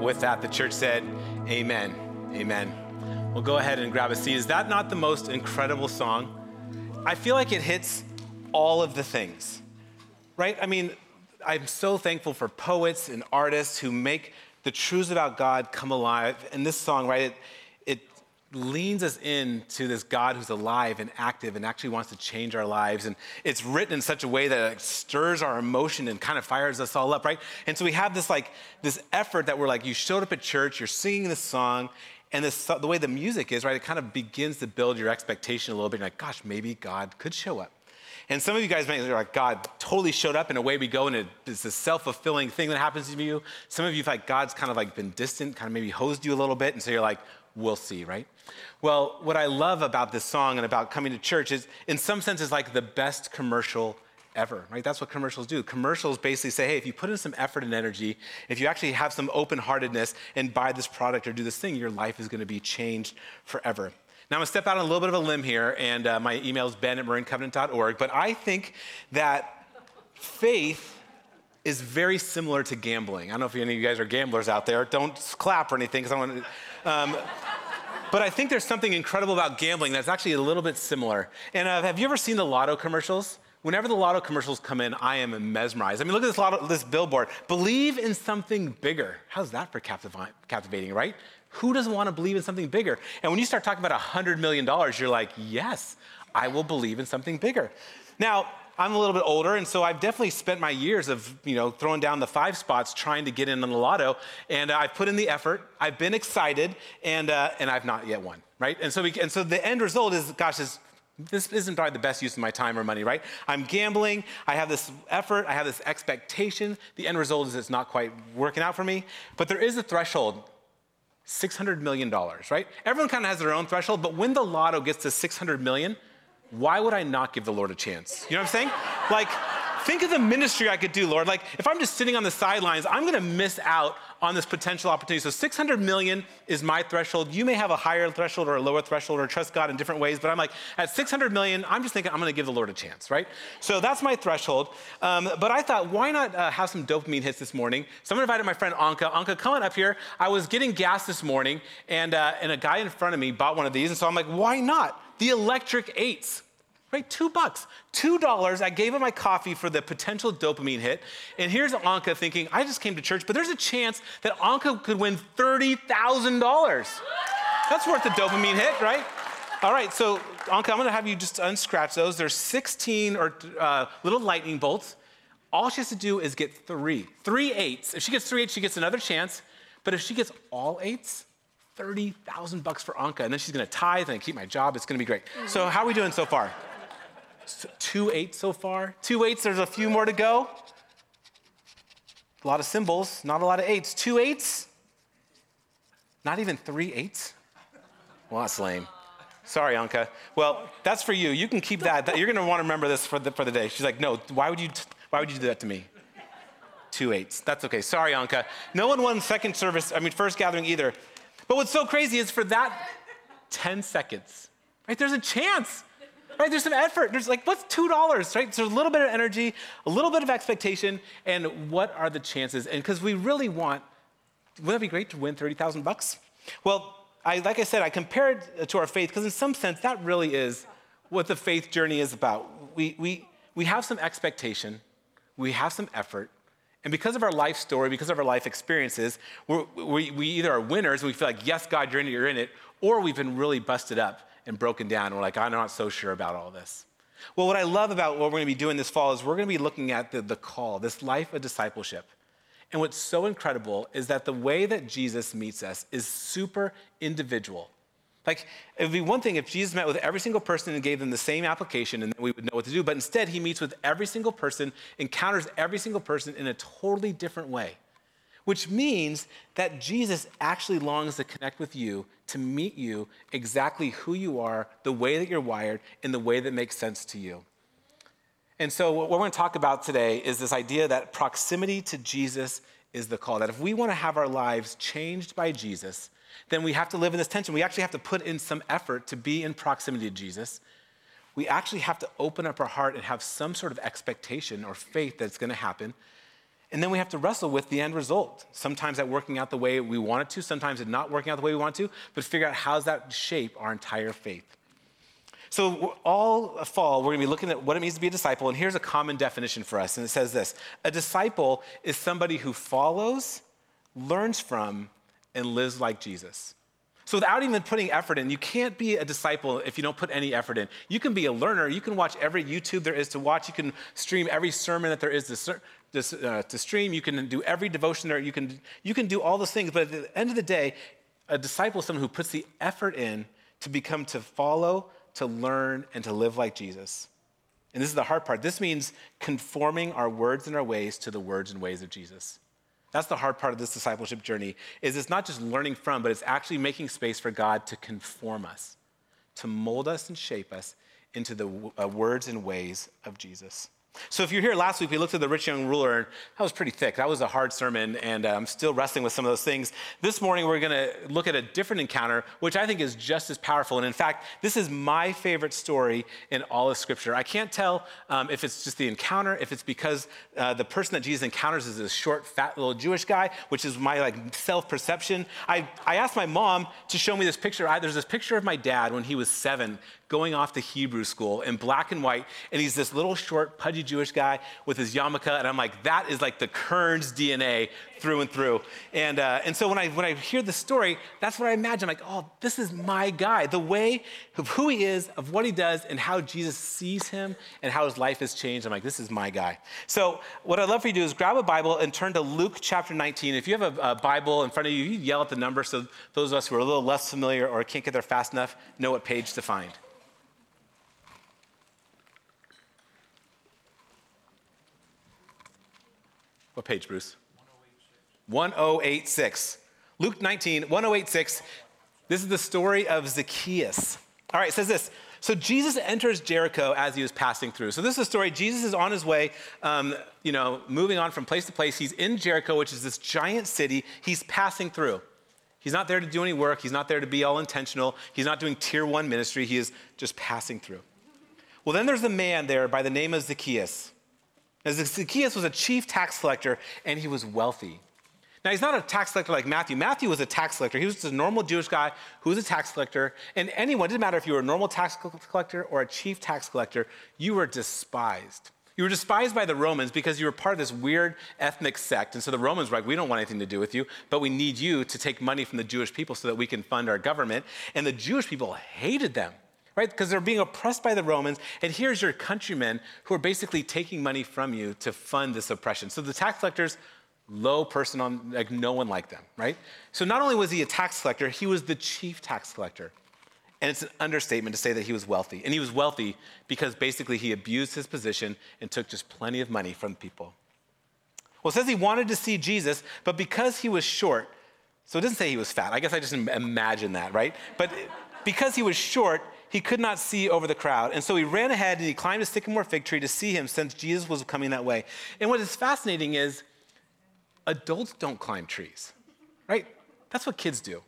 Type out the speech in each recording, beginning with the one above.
With that, the church said, Amen. Amen. We'll go ahead and grab a seat. Is that not the most incredible song? I feel like it hits all of the things, right? I mean, I'm so thankful for poets and artists who make the truths about God come alive. And this song, right, it, leans us into this God who's alive and active and actually wants to change our lives. And it's written in such a way that it stirs our emotion and kind of fires us all up, right? And so we have this like this effort that we're like, you showed up at church, you're singing this song, and this, the way the music is, right, it kind of begins to build your expectation a little bit. You're like, gosh, maybe God could show up. And some of you guys may be like, God totally showed up and away we go, and it's a self-fulfilling thing that happens to you. Some of you like God's kind of like been distant, kind of maybe hosed you a little bit, and so you're like, we'll see, right? Well, what I love about this song and about coming to church is, in some sense, is like the best commercial ever, right? That's what commercials do. Commercials basically say, hey, if you put in some effort and energy, if you actually have some open heartedness and buy this product or do this thing, your life is going to be changed forever. Now, I'm going to step out on a little bit of a limb here, and uh, my email is ben at marincovenant.org, but I think that faith is very similar to gambling. I don't know if any of you guys are gamblers out there. Don't clap or anything, because I want to. Um, but I think there's something incredible about gambling that's actually a little bit similar. And uh, have you ever seen the lotto commercials? Whenever the lotto commercials come in, I am mesmerized. I mean, look at this, lotto, this billboard. Believe in something bigger. How's that for captivating, right? Who doesn't want to believe in something bigger? And when you start talking about $100 million, you're like, yes, I will believe in something bigger. Now, I'm a little bit older, and so I've definitely spent my years of, you know, throwing down the five spots trying to get in on the lotto, and I've put in the effort. I've been excited, and uh, and I've not yet won, right? And so we, and so the end result is, gosh, is this isn't probably the best use of my time or money, right? I'm gambling. I have this effort. I have this expectation. The end result is it's not quite working out for me. But there is a threshold $600 million, right? Everyone kind of has their own threshold, but when the lotto gets to 600 million, why would I not give the Lord a chance? You know what I'm saying? Like, think of the ministry I could do, Lord. Like, if I'm just sitting on the sidelines, I'm gonna miss out on this potential opportunity. So 600 million is my threshold. You may have a higher threshold or a lower threshold or trust God in different ways, but I'm like, at 600 million, I'm just thinking I'm gonna give the Lord a chance, right? So that's my threshold. Um, but I thought, why not uh, have some dopamine hits this morning? Someone invited my friend Anka. Anka, come on up here. I was getting gas this morning, and, uh, and a guy in front of me bought one of these, and so I'm like, why not? The electric eights right? Two bucks. Two dollars. I gave him my coffee for the potential dopamine hit. And here's Anka thinking, I just came to church, but there's a chance that Anka could win $30,000. That's worth a dopamine hit, right? All right, so Anka, I'm gonna have you just unscratch those. There's 16 or uh, little lightning bolts. All she has to do is get three, three eights. If she gets three eights, she gets another chance. But if she gets all eights, 30,000 bucks for Anka, and then she's gonna tithe and keep my job. It's gonna be great. So how are we doing so far? two eights so far. Two eights, there's a few more to go. A lot of symbols, not a lot of eights. Two eights, not even three eights. Well, that's lame. Sorry, Anka. Well, that's for you. You can keep that. You're want to remember this for the, for the day. She's like, no, why would, you, why would you do that to me? Two eights. That's okay. Sorry, Anka. No one won second service, I mean, first gathering either. But what's so crazy is for that 10 seconds, right? There's a chance right? There's some effort. There's like, what's $2, right? So a little bit of energy, a little bit of expectation, and what are the chances? And because we really want, wouldn't that be great to win 30,000 bucks? Well, I, like I said, I compared it to our faith because in some sense that really is what the faith journey is about. We, we, we have some expectation, we have some effort, and because of our life story, because of our life experiences, we we, either are winners and we feel like, yes, God, you're in it, you're in it, or we've been really busted up and broken down. And We're like, I'm not so sure about all this. Well, what I love about what we're going to be doing this fall is we're going to be looking at the, the call, this life of discipleship. And what's so incredible is that the way that Jesus meets us is super individual. Like, it would be one thing if Jesus met with every single person and gave them the same application and we would know what to do, but instead he meets with every single person, encounters every single person in a totally different way which means that Jesus actually longs to connect with you, to meet you exactly who you are, the way that you're wired, in the way that makes sense to you. And so, what we're going to talk about today is this idea that proximity to Jesus is the call. That if we want to have our lives changed by Jesus, then we have to live in this tension. We actually have to put in some effort to be in proximity to Jesus. We actually have to open up our heart and have some sort of expectation or faith that it's going to happen. And then we have to wrestle with the end result. Sometimes that working out the way we want it to, sometimes it not working out the way we want to, but figure out how does that shape our entire faith. So, all fall, we're gonna be looking at what it means to be a disciple, and here's a common definition for us, and it says this A disciple is somebody who follows, learns from, and lives like Jesus. So, without even putting effort in, you can't be a disciple if you don't put any effort in. You can be a learner, you can watch every YouTube there is to watch, you can stream every sermon that there is to, to, uh, to stream, you can do every devotion there, you can, you can do all those things, but at the end of the day, a disciple is someone who puts the effort in to become to follow to learn and to live like Jesus. And this is the hard part. This means conforming our words and our ways to the words and ways of Jesus. That's the hard part of this discipleship journey is it's not just learning from, but it's actually making space for God to conform us, to mold us and shape us into the uh, words and ways of Jesus. So, if you're here last week, we looked at the rich young ruler, and that was pretty thick. That was a hard sermon, and uh, I'm still wrestling with some of those things. This morning, we're going to look at a different encounter, which I think is just as powerful. And in fact, this is my favorite story in all of Scripture. I can't tell um, if it's just the encounter, if it's because uh, the person that Jesus encounters is this short, fat little Jewish guy, which is my like self-perception. I, I asked my mom to show me this picture. I, there's this picture of my dad when he was seven, going off to Hebrew school in black and white, and he's this little short, pudgy Jewish guy with his yarmulke, and I'm like, that is like the Kearns DNA through and through. And, uh, and so when I, when I hear the story, that's what I imagine. I'm like, oh, this is my guy. The way of who he is, of what he does, and how Jesus sees him and how his life has changed. I'm like, this is my guy. So what I'd love for you to do is grab a Bible and turn to Luke chapter 19. If you have a, a Bible in front of you, you yell at the number so those of us who are a little less familiar or can't get there fast enough know what page to find. What page, Bruce? 1086. Luke 19, 1086. This is the story of Zacchaeus. All right, it says this. So Jesus enters Jericho as he was passing through. So this is a story. Jesus is on his way, um, you know, moving on from place to place. He's in Jericho, which is this giant city. He's passing through. He's not there to do any work. He's not there to be all intentional. He's not doing tier one ministry. He is just passing through. Well, then there's a man there by the name of Zacchaeus. Now, Zacchaeus was a chief tax collector and he was wealthy. Now, he's not a tax collector like Matthew. Matthew was a tax collector. He was just a normal Jewish guy who was a tax collector. And anyone, it didn't matter if you were a normal tax collector or a chief tax collector, you were despised. You were despised by the Romans because you were part of this weird ethnic sect. And so the Romans were like, we don't want anything to do with you, but we need you to take money from the Jewish people so that we can fund our government. And the Jewish people hated them right? Because they're being oppressed by the Romans, and here's your countrymen who are basically taking money from you to fund this oppression. So the tax collectors, low person on, like no one liked them, right? So not only was he a tax collector, he was the chief tax collector. And it's an understatement to say that he was wealthy. And he was wealthy because basically he abused his position and took just plenty of money from people. Well, it says he wanted to see Jesus, but because he was short, so it doesn't say he was fat. I guess I just imagine that, right? But because he was short, he could not see over the crowd. And so he ran ahead and he climbed a sycamore fig tree to see him since Jesus was coming that way. And what is fascinating is adults don't climb trees, right? That's what kids do.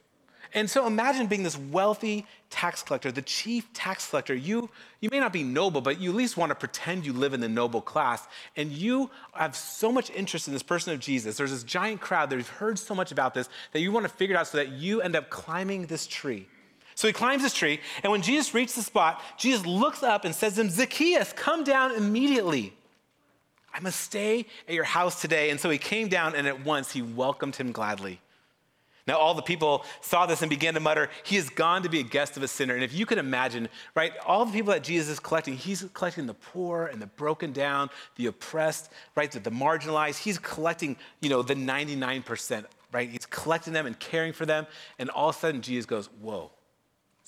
And so imagine being this wealthy tax collector, the chief tax collector. You, you may not be noble, but you at least want to pretend you live in the noble class. And you have so much interest in this person of Jesus. There's this giant crowd that have heard so much about this that you want to figure it out so that you end up climbing this tree. So he climbs this tree, and when Jesus reaches the spot, Jesus looks up and says to him, Zacchaeus, come down immediately. I must stay at your house today. And so he came down, and at once he welcomed him gladly. Now, all the people saw this and began to mutter, He has gone to be a guest of a sinner. And if you can imagine, right, all the people that Jesus is collecting, He's collecting the poor and the broken down, the oppressed, right, the, the marginalized. He's collecting, you know, the 99%, right? He's collecting them and caring for them. And all of a sudden, Jesus goes, Whoa,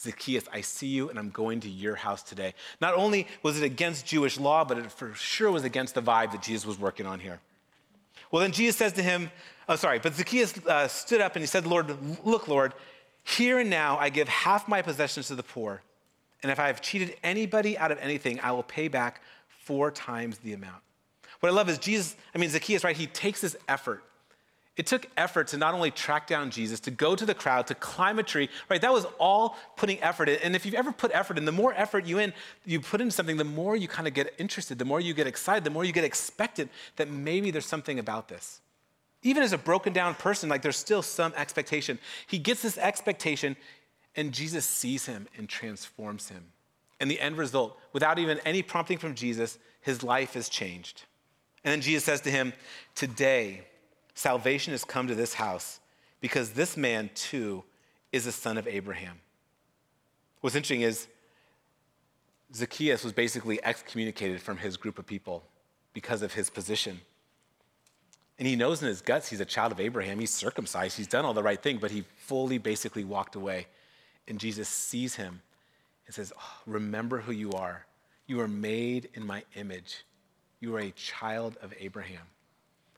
Zacchaeus, I see you and I'm going to your house today. Not only was it against Jewish law, but it for sure was against the vibe that Jesus was working on here. Well, then Jesus says to him, oh, sorry, but Zacchaeus uh, stood up and he said, Lord, look, Lord, here and now I give half my possessions to the poor. And if I have cheated anybody out of anything, I will pay back four times the amount. What I love is Jesus, I mean, Zacchaeus, right? He takes this effort It took effort to not only track down Jesus, to go to the crowd, to climb a tree, right? That was all putting effort in. And if you've ever put effort in, the more effort you in, you put into something, the more you kind of get interested, the more you get excited, the more you get expectant that maybe there's something about this. Even as a broken down person, like there's still some expectation. He gets this expectation, and Jesus sees him and transforms him. And the end result, without even any prompting from Jesus, his life is changed. And then Jesus says to him, Today, salvation has come to this house because this man too is a son of Abraham. What's interesting is Zacchaeus was basically excommunicated from his group of people because of his position. And he knows in his guts he's a child of Abraham. He's circumcised. He's done all the right thing, but he fully basically walked away. And Jesus sees him and says, oh, Remember who you are. You are made in my image. You are a child of Abraham.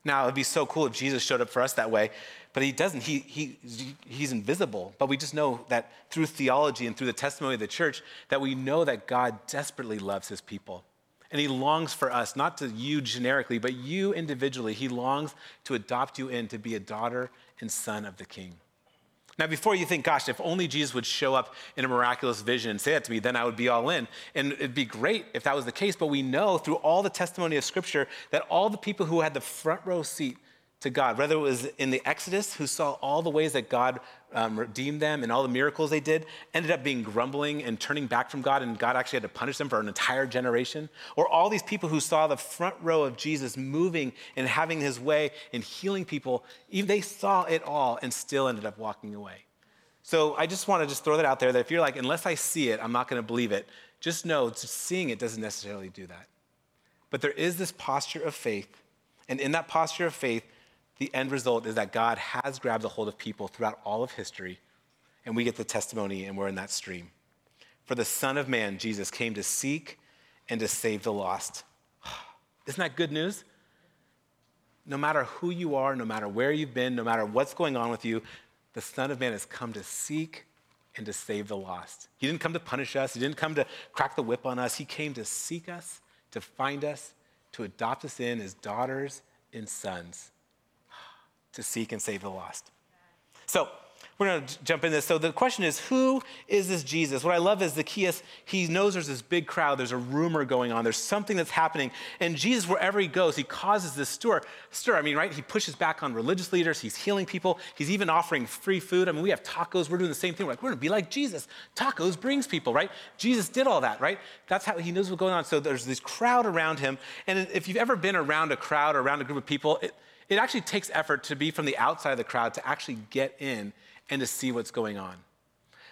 Now, it'd be so cool if Jesus showed up for us that way, but he doesn't. He, he, he's invisible. But we just know that through theology and through the testimony of the church, that we know that God desperately loves his people. And he longs for us, not to you generically, but you individually. He longs to adopt you in to be a daughter and son of the king. Now, before you think, gosh, if only Jesus would show up in a miraculous vision and say that to me, then I would be all in. And it'd be great if that was the case, but we know through all the testimony of Scripture that all the people who had the front row seat to God, whether it was in the Exodus, who saw all the ways that God um, redeemed them and all the miracles they did, ended up being grumbling and turning back from God, and God actually had to punish them for an entire generation. Or all these people who saw the front row of Jesus moving and having his way and healing people, even they saw it all and still ended up walking away. So I just want to just throw that out there that if you're like, unless I see it, I'm not going to believe it, just know seeing it doesn't necessarily do that. But there is this posture of faith, and in that posture of faith, the end result is that God has grabbed a hold of people throughout all of history, and we get the testimony, and we're in that stream. For the Son of Man, Jesus, came to seek and to save the lost. Isn't that good news? No matter who you are, no matter where you've been, no matter what's going on with you, the Son of Man has come to seek and to save the lost. He didn't come to punish us, He didn't come to crack the whip on us. He came to seek us, to find us, to adopt us in as daughters and sons to seek and save the lost. So, we're going to jump in this. So the question is, who is this Jesus? What I love is Zacchaeus, he knows there's this big crowd, there's a rumor going on, there's something that's happening. And Jesus, wherever he goes, he causes this stir. Stir, I mean, right? He pushes back on religious leaders, he's healing people, he's even offering free food. I mean, we have tacos, we're doing the same thing. We're like, we're going to be like Jesus. Tacos brings people, right? Jesus did all that, right? That's how he knows what's going on. So there's this crowd around him. And if you've ever been around a crowd or around a group of people, it, it actually takes effort to be from the outside of the crowd to actually get in and to see what's going on.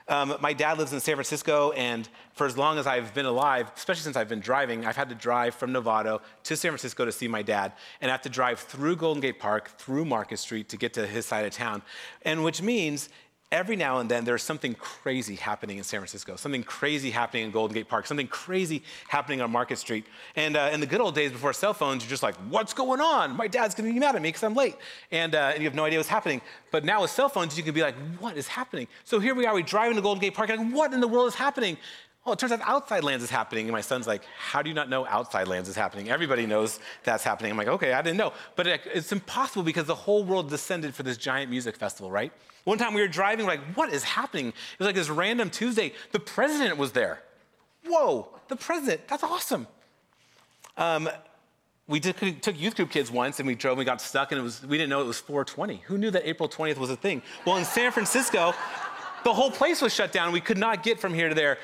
Um, my dad lives in San Francisco, and for as long as I've been alive, especially since I've been driving, I've had to drive from Novato to San Francisco to see my dad, and I have to drive through Golden Gate Park, through Market Street to get to his side of town, and which means every now and then there's something crazy happening in San Francisco, something crazy happening in Golden Gate Park, something crazy happening on Market Street. And uh, in the good old days before cell phones, you're just like, what's going on? My dad's gonna be mad at me because I'm late. And, uh, and, you have no idea what's happening. But now with cell phones, you can be like, what is happening? So here we are, we drive into Golden Gate Park, and like, what in the world is happening? Oh, it turns out outside lands is happening. And my son's like, How do you not know outside lands is happening? Everybody knows that's happening. I'm like, Okay, I didn't know. But it's impossible because the whole world descended for this giant music festival, right? One time we were driving, like, What is happening? It was like this random Tuesday. The president was there. Whoa, the president. That's awesome. Um, we took, took, youth group kids once and we drove and we got stuck and it was, we didn't know it was 420. Who knew that April 20th was a thing? Well, in San Francisco, the whole place was shut down. We could not get from here to there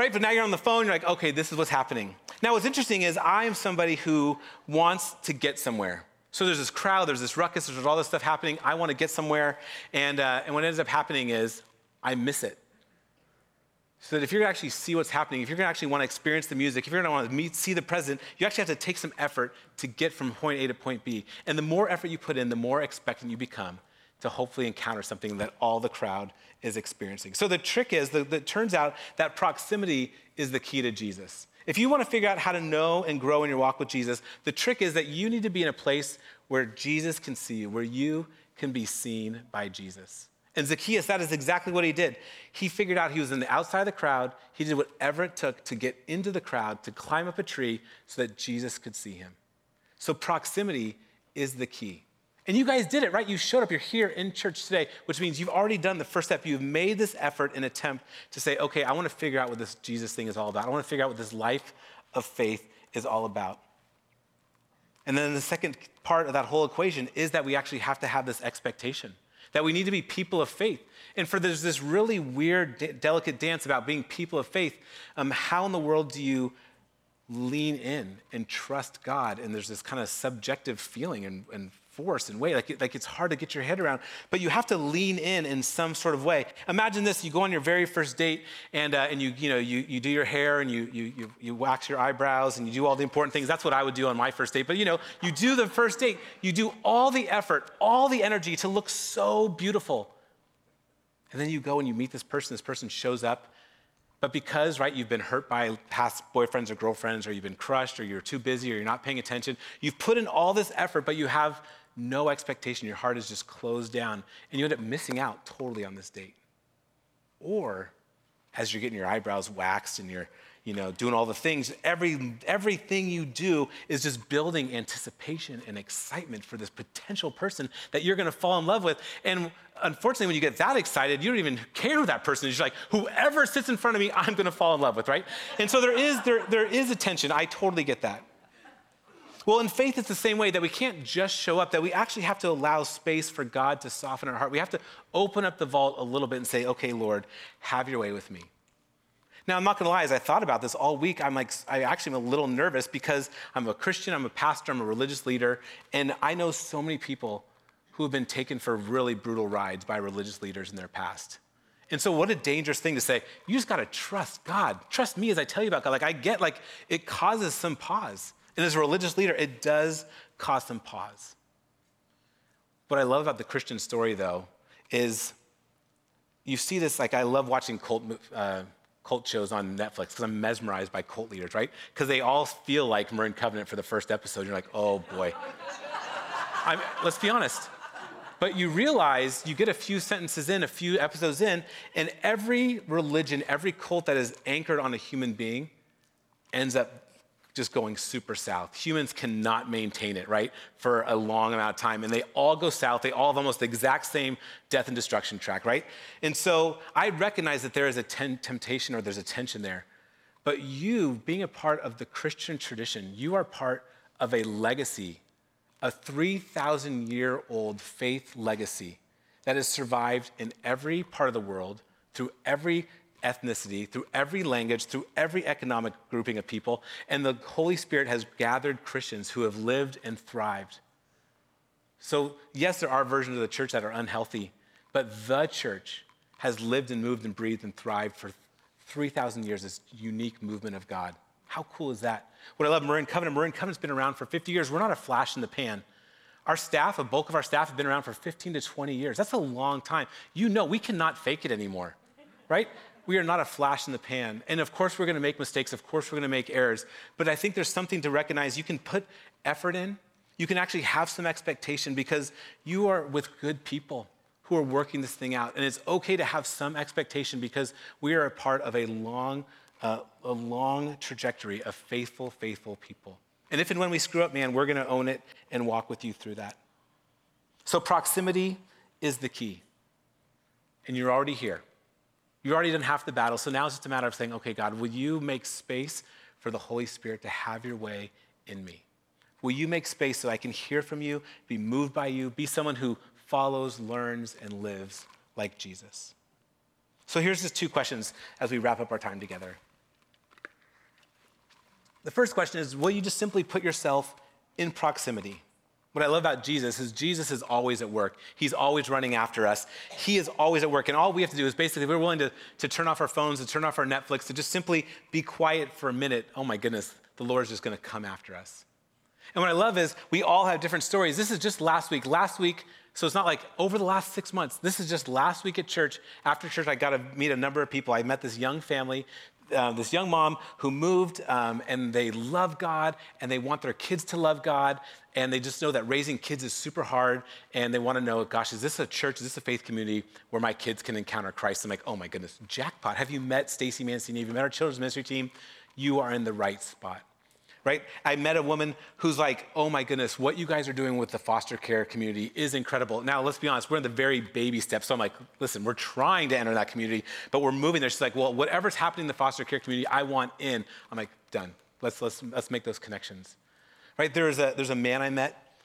right? But now you're on the phone, you're like, okay, this is what's happening. Now, what's interesting is I am somebody who wants to get somewhere. So there's this crowd, there's this ruckus, there's all this stuff happening. I want to get somewhere. And, uh, and what ends up happening is I miss it. So that if you're going to actually see what's happening, if you're going to actually want to experience the music, if you're going to want to meet, see the president, you actually have to take some effort to get from point A to point B. And the more effort you put in, the more expectant you become to hopefully encounter something that all the crowd is experiencing. So the trick is that it turns out that proximity is the key to Jesus. If you want to figure out how to know and grow in your walk with Jesus, the trick is that you need to be in a place where Jesus can see you, where you can be seen by Jesus. And Zacchaeus, that is exactly what he did. He figured out he was in the outside of the crowd. He did whatever it took to get into the crowd, to climb up a tree so that Jesus could see him. So proximity is the key. And you guys did it, right? You showed up. You're here in church today, which means you've already done the first step. You've made this effort and attempt to say, okay, I want to figure out what this Jesus thing is all about. I want to figure out what this life of faith is all about. And then the second part of that whole equation is that we actually have to have this expectation that we need to be people of faith. And for there's this really weird, de- delicate dance about being people of faith. Um, how in the world do you lean in and trust God? And there's this kind of subjective feeling and, and force and way. Like, like it's hard to get your head around, but you have to lean in in some sort of way. Imagine this: you go on your very first date, and uh, and you you know you you do your hair and you, you you you wax your eyebrows and you do all the important things. That's what I would do on my first date. But you know, you do the first date, you do all the effort, all the energy to look so beautiful, and then you go and you meet this person. This person shows up. But because, right, you've been hurt by past boyfriends or girlfriends, or you've been crushed, or you're too busy, or you're not paying attention, you've put in all this effort, but you have no expectation. Your heart is just closed down, and you end up missing out totally on this date. Or as you're getting your eyebrows waxed and you're you know doing all the things every everything you do is just building anticipation and excitement for this potential person that you're going to fall in love with. And unfortunately when you get that excited you don't even care who that person is. You're like whoever sits in front of me i'm going to fall in love with right? And so there is there, there is a tension. I totally get that well, in faith, it's the same way that we can't just show up, that we actually have to allow space for God to soften our heart. We have to open up the vault a little bit and say, okay, Lord, have your way with me. Now, I'm not gonna lie, as I thought about this all week, I'm like, I actually am a little nervous because I'm a Christian, I'm a pastor, I'm a religious leader, and I know so many people who have been taken for really brutal rides by religious leaders in their past. And so, what a dangerous thing to say. You just gotta trust God. Trust me as I tell you about God. Like, I get, like, it causes some pause. And as a religious leader, it does cause some pause. What I love about the Christian story, though, is you see this. Like, I love watching cult, uh, cult shows on Netflix because I'm mesmerized by cult leaders, right? Because they all feel like Marin Covenant for the first episode. You're like, oh boy. I mean, let's be honest. But you realize you get a few sentences in, a few episodes in, and every religion, every cult that is anchored on a human being ends up just going super south. Humans cannot maintain it, right, for a long amount of time. And they all go south. They all have almost the exact same death and destruction track, right? And so I recognize that there is a ten- temptation or there's a tension there. But you, being a part of the Christian tradition, you are part of a legacy, a 3,000 year old faith legacy that has survived in every part of the world through every ethnicity, through every language, through every economic grouping of people. And the Holy Spirit has gathered Christians who have lived and thrived. So, yes, there are versions of the church that are unhealthy, but the church has lived and moved and breathed and thrived for 3,000 years, this unique movement of God. How cool is that? What I love, Marin Covenant, Marin Covenant's been around for 50 years. We're not a flash in the pan. Our staff, a bulk of our staff, have been around for 15 to 20 years. That's a long time. You know, we cannot fake it anymore, right? We are not a flash in the pan. And of course, we're going to make mistakes. Of course, we're going to make errors. But I think there's something to recognize. You can put effort in, you can actually have some expectation because you are with good people who are working this thing out. And it's okay to have some expectation because we are a part of a long, uh, a long trajectory of faithful, faithful people. And if and when we screw up, man, we're going to own it and walk with you through that. So, proximity is the key. And you're already here. You already done half the battle, so now it's just a matter of saying, okay, God, will you make space for the Holy Spirit to have your way in me? Will you make space so I can hear from you, be moved by you, be someone who follows, learns, and lives like Jesus? So here's just two questions as we wrap up our time together. The first question is Will you just simply put yourself in proximity? What I love about Jesus is Jesus is always at work. He's always running after us. He is always at work. And all we have to do is basically, we're willing to, to turn off our phones, to turn off our Netflix, to just simply be quiet for a minute. Oh my goodness, the Lord is just going to come after us. And what I love is we all have different stories. This is just last week. Last week, so it's not like over the last six months. This is just last week at church. After church, I got to meet a number of people. I met this young family uh, this young mom who moved um, and they love God and they want their kids to love God and they just know that raising kids is super hard and they want to know, gosh, is this a church, is this a faith community where my kids can encounter Christ? I'm like, oh my goodness, jackpot. Have you met Stacy Mancini? Have you met our children's ministry team? You are in the right spot. Right? I met a woman who's like, oh my goodness, what you guys are doing with the foster care community is incredible. Now, let's be honest, we're in the very baby steps. So I'm like, listen, we're trying to enter that community, but we're moving there. She's like, well, whatever's happening in the foster care community, I want in. I'm like, done. Let's, let's, let's make those connections. Right? There's a, there's a man I met,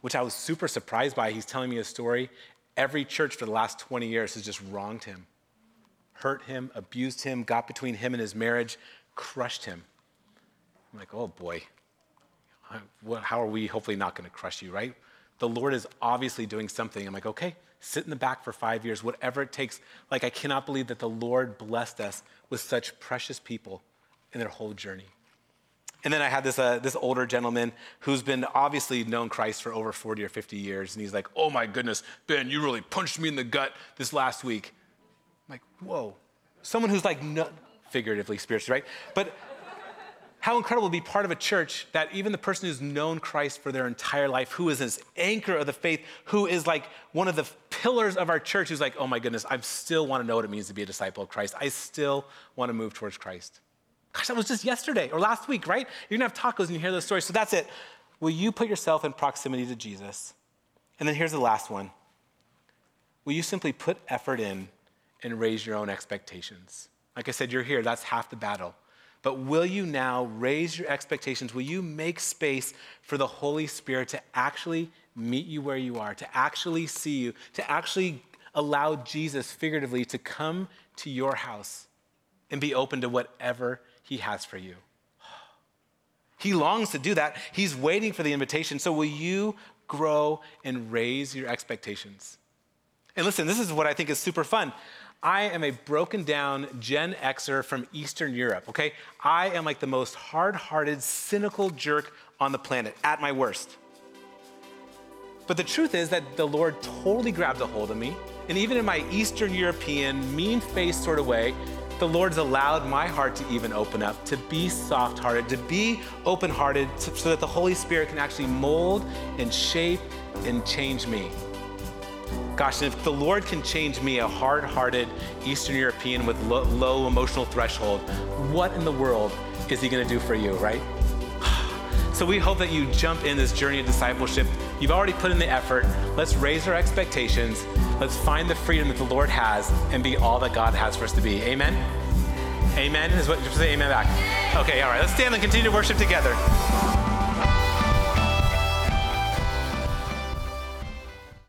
which I was super surprised by. He's telling me a story. Every church for the last 20 years has just wronged him, hurt him, abused him, got between him and his marriage, crushed him. I'm like, oh boy, how are we hopefully not going to crush you, right? The Lord is obviously doing something. I'm like, okay, sit in the back for five years, whatever it takes. Like, I cannot believe that the Lord blessed us with such precious people in their whole journey. And then I had this, uh, this older gentleman who's been obviously known Christ for over 40 or 50 years. And he's like, oh my goodness, Ben, you really punched me in the gut this last week. I'm like, whoa. Someone who's like, no, figuratively, spiritually, right? But how incredible to be part of a church that even the person who's known Christ for their entire life, who is this anchor of the faith, who is like one of the pillars of our church, who's like, oh my goodness, I still want to know what it means to be a disciple of Christ. I still want to move towards Christ. Gosh, that was just yesterday or last week, right? You're gonna have tacos and you hear those stories. So that's it. Will you put yourself in proximity to Jesus? And then here's the last one. Will you simply put effort in and raise your own expectations? Like I said, you're here, that's half the battle. But will you now raise your expectations? Will you make space for the Holy Spirit to actually meet you where you are, to actually see you, to actually allow Jesus figuratively to come to your house and be open to whatever he has for you? He longs to do that. He's waiting for the invitation. So, will you grow and raise your expectations? And listen, this is what I think is super fun. I am a broken down Gen Xer from Eastern Europe, okay? I am like the most hard hearted, cynical jerk on the planet at my worst. But the truth is that the Lord totally grabbed a hold of me. And even in my Eastern European, mean faced sort of way, the Lord's allowed my heart to even open up, to be soft hearted, to be open hearted, so that the Holy Spirit can actually mold and shape and change me. Gosh, if the Lord can change me, a hard hearted Eastern European with low, low, emotional threshold, what in the world is He gonna do for you, right? So we hope that you jump in this journey of discipleship. You've already put in the effort. Let's raise our expectations. Let's find the freedom that the Lord has and be all that God has for us to be. Amen? Amen is what, just say amen back. Okay, all right, let's stand and continue to worship together.